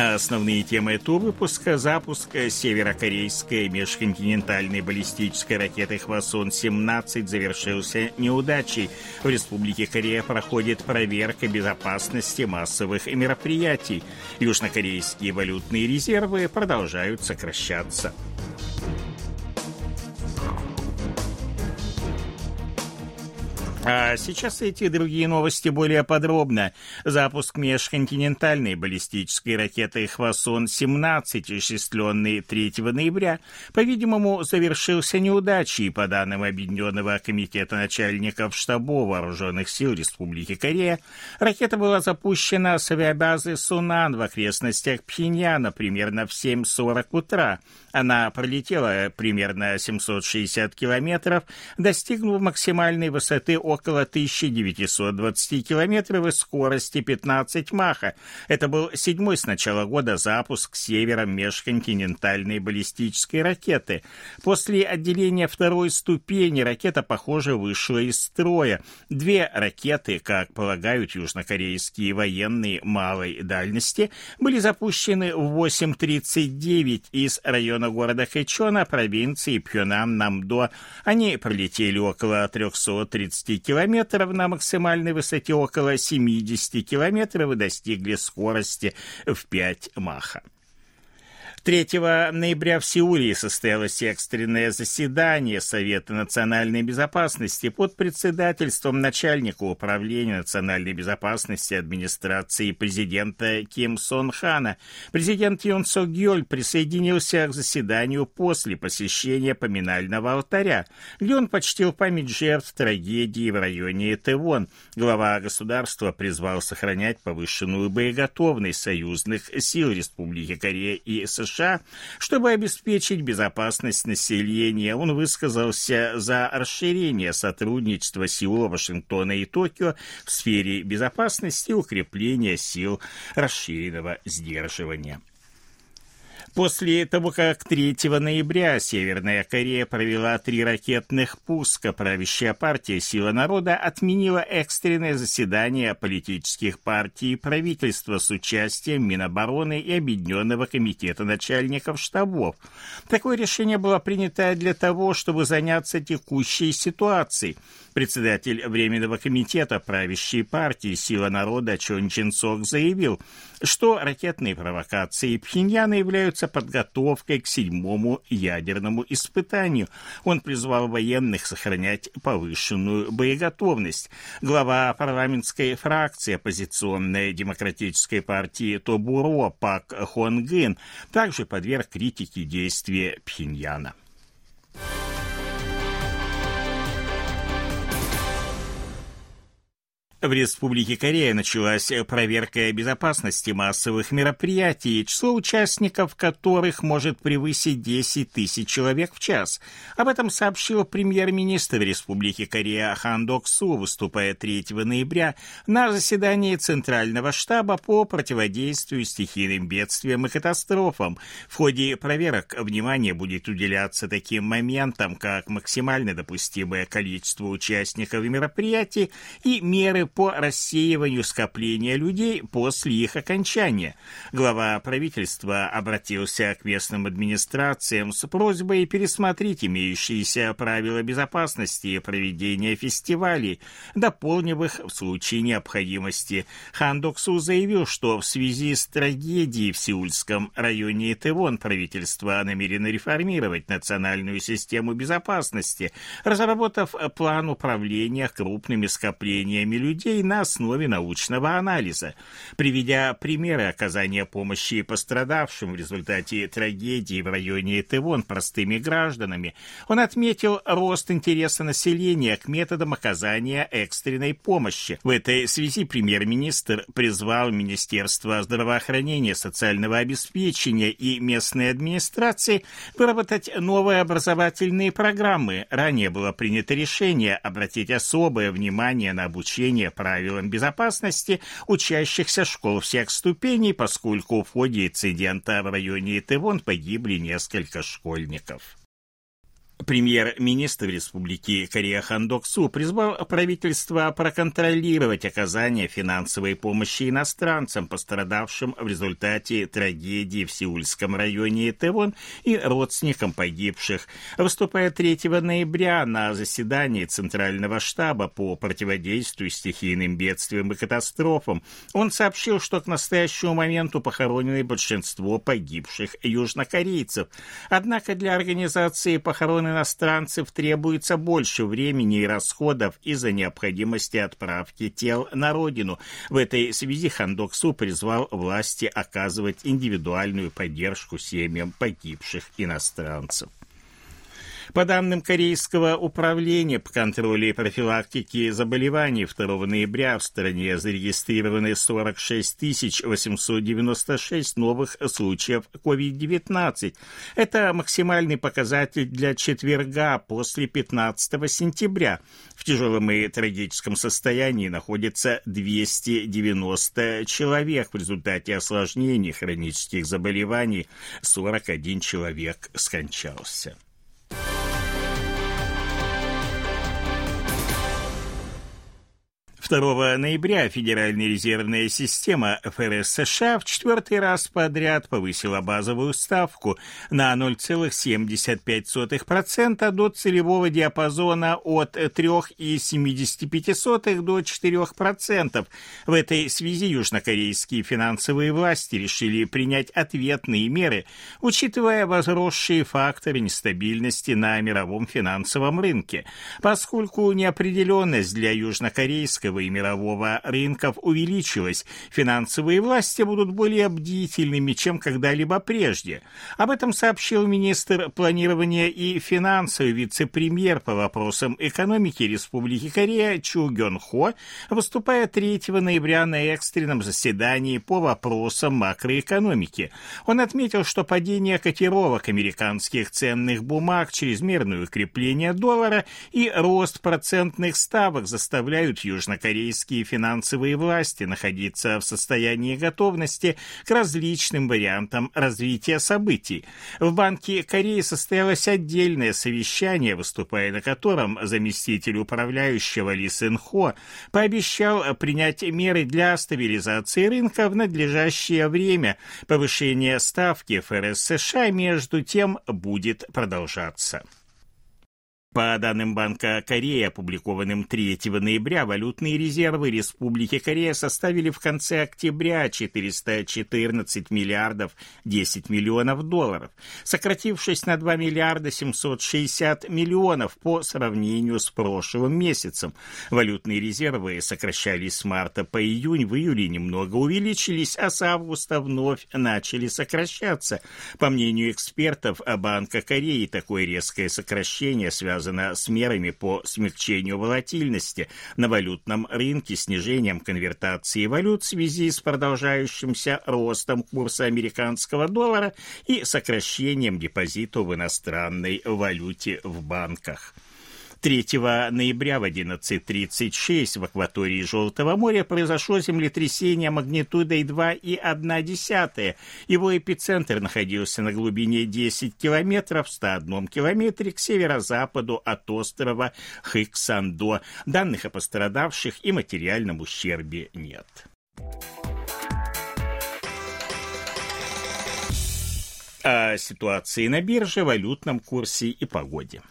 Основные темы этого выпуска – запуск северокорейской межконтинентальной баллистической ракеты «Хвасон-17» завершился неудачей. В Республике Корея проходит проверка безопасности массовых мероприятий. Южнокорейские валютные резервы продолжают сокращаться. А сейчас эти другие новости более подробно. Запуск межконтинентальной баллистической ракеты «Хвасон-17», осуществленный 3 ноября, по-видимому, завершился неудачей, по данным Объединенного комитета начальников штабов вооруженных сил Республики Корея. Ракета была запущена с авиабазы Сунан в окрестностях Пхеньяна примерно в 7.40 утра. Она пролетела примерно 760 километров, достигнув максимальной высоты около около 1920 километров и скорости 15 маха. Это был седьмой с начала года запуск севера межконтинентальной баллистической ракеты. После отделения второй ступени ракета, похоже, вышла из строя. Две ракеты, как полагают южнокорейские военные малой дальности, были запущены в 8.39 из района города Хэчона, провинции Пхёнам-Намдо. Они пролетели около 330 километров на максимальной высоте около 70 километров и достигли скорости в 5 маха. 3 ноября в Сеуле состоялось экстренное заседание Совета национальной безопасности под председательством начальника управления национальной безопасности администрации президента Ким Сон Хана. Президент Юн Сок Гёль присоединился к заседанию после посещения поминального алтаря, где он почтил память жертв трагедии в районе Тэвон. Глава государства призвал сохранять повышенную боеготовность союзных сил Республики Корея и США США, чтобы обеспечить безопасность населения. Он высказался за расширение сотрудничества Сеула, Вашингтона и Токио в сфере безопасности и укрепления сил расширенного сдерживания. После того, как 3 ноября Северная Корея провела три ракетных пуска, правящая партия «Сила народа» отменила экстренное заседание политических партий и правительства с участием Минобороны и Объединенного комитета начальников штабов. Такое решение было принято для того, чтобы заняться текущей ситуацией. Председатель Временного комитета правящей партии «Сила народа» Чон Чин Сок заявил, что ракетные провокации Пхеньяна являются подготовкой к седьмому ядерному испытанию. Он призвал военных сохранять повышенную боеготовность. Глава парламентской фракции оппозиционной демократической партии Тобуро Пак Хонгын также подверг критике действия Пхеньяна. В Республике Корея началась проверка безопасности массовых мероприятий, число участников которых может превысить 10 тысяч человек в час. Об этом сообщил премьер-министр Республики Корея Хан Док Су, выступая 3 ноября на заседании Центрального штаба по противодействию стихийным бедствиям и катастрофам. В ходе проверок внимание будет уделяться таким моментам, как максимально допустимое количество участников мероприятий и меры по рассеиванию скопления людей после их окончания. Глава правительства обратился к местным администрациям с просьбой пересмотреть имеющиеся правила безопасности проведения фестивалей, дополнив их в случае необходимости. Хан Доксу заявил, что в связи с трагедией в Сеульском районе Итевон правительство намерено реформировать национальную систему безопасности, разработав план управления крупными скоплениями людей людей на основе научного анализа, приведя примеры оказания помощи пострадавшим в результате трагедии в районе Этевон простыми гражданами. Он отметил рост интереса населения к методам оказания экстренной помощи. В этой связи премьер-министр призвал Министерство здравоохранения, социального обеспечения и местной администрации выработать новые образовательные программы. Ранее было принято решение обратить особое внимание на обучение правилам безопасности учащихся школ всех ступеней, поскольку в ходе инцидента в районе Итывон погибли несколько школьников. Премьер-министр Республики Корея Хандоксу призвал правительство проконтролировать оказание финансовой помощи иностранцам, пострадавшим в результате трагедии в Сеульском районе Итевон и родственникам погибших. Выступая 3 ноября на заседании Центрального штаба по противодействию стихийным бедствиям и катастрофам, он сообщил, что к настоящему моменту похоронены большинство погибших южнокорейцев. Однако для организации похорон иностранцев требуется больше времени и расходов из-за необходимости отправки тел на родину. В этой связи Хандоксу призвал власти оказывать индивидуальную поддержку семьям погибших иностранцев. По данным Корейского управления по контролю и профилактике заболеваний 2 ноября в стране зарегистрированы 46 896 новых случаев COVID-19. Это максимальный показатель для четверга после 15 сентября. В тяжелом и трагическом состоянии находится 290 человек. В результате осложнений хронических заболеваний 41 человек скончался. 2 ноября Федеральная резервная система ФРС США в четвертый раз подряд повысила базовую ставку на 0,75% до целевого диапазона от 3,75 до 4%. В этой связи южнокорейские финансовые власти решили принять ответные меры, учитывая возросшие факторы нестабильности на мировом финансового рынке, поскольку неопределенность для южнокорейского финансового и мирового рынков увеличилась, финансовые власти будут более бдительными, чем когда-либо прежде. Об этом сообщил министр планирования и финансов, вице-премьер по вопросам экономики Республики Корея Чу Гён Хо, выступая 3 ноября на экстренном заседании по вопросам макроэкономики. Он отметил, что падение котировок американских ценных бумаг, чрезмерное укрепление доллара и рост процентных ставок заставляют южнокорейских корейские финансовые власти находиться в состоянии готовности к различным вариантам развития событий. В Банке Кореи состоялось отдельное совещание, выступая на котором заместитель управляющего Ли Сын Хо пообещал принять меры для стабилизации рынка в надлежащее время. Повышение ставки ФРС США между тем будет продолжаться. По данным Банка Кореи, опубликованным 3 ноября, валютные резервы Республики Корея составили в конце октября 414 миллиардов 10 миллионов долларов, сократившись на 2 миллиарда 760 миллионов по сравнению с прошлым месяцем. Валютные резервы сокращались с марта по июнь, в июле немного увеличились, а с августа вновь начали сокращаться. По мнению экспертов Банка Кореи, такое резкое сокращение связано связана с мерами по смягчению волатильности на валютном рынке, снижением конвертации валют в связи с продолжающимся ростом курса американского доллара и сокращением депозитов в иностранной валюте в банках. 3 ноября в 11.36 в акватории Желтого моря произошло землетрясение магнитудой 2,1. Его эпицентр находился на глубине 10 километров в 101 километре к северо-западу от острова Хиксандо. Данных о пострадавших и материальном ущербе нет. О ситуации на бирже, валютном курсе и погоде.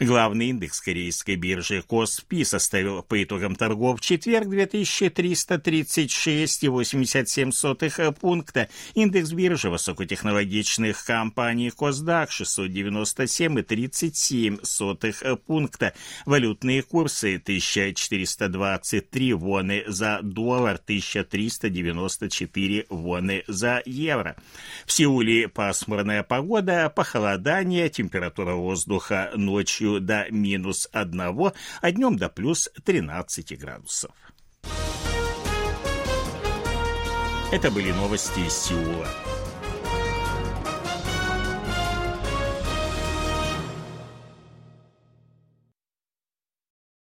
Главный индекс корейской биржи Коспи составил по итогам торгов в четверг 2336,87 пункта. Индекс биржи высокотехнологичных компаний Косдак 697,37 пункта. Валютные курсы 1423 воны за доллар, 1394 воны за евро. В Сеуле пасмурная погода, похолодание, температура воздуха ночью ночью до минус 1, а днем до плюс 13 градусов. Это были новости из Сеула.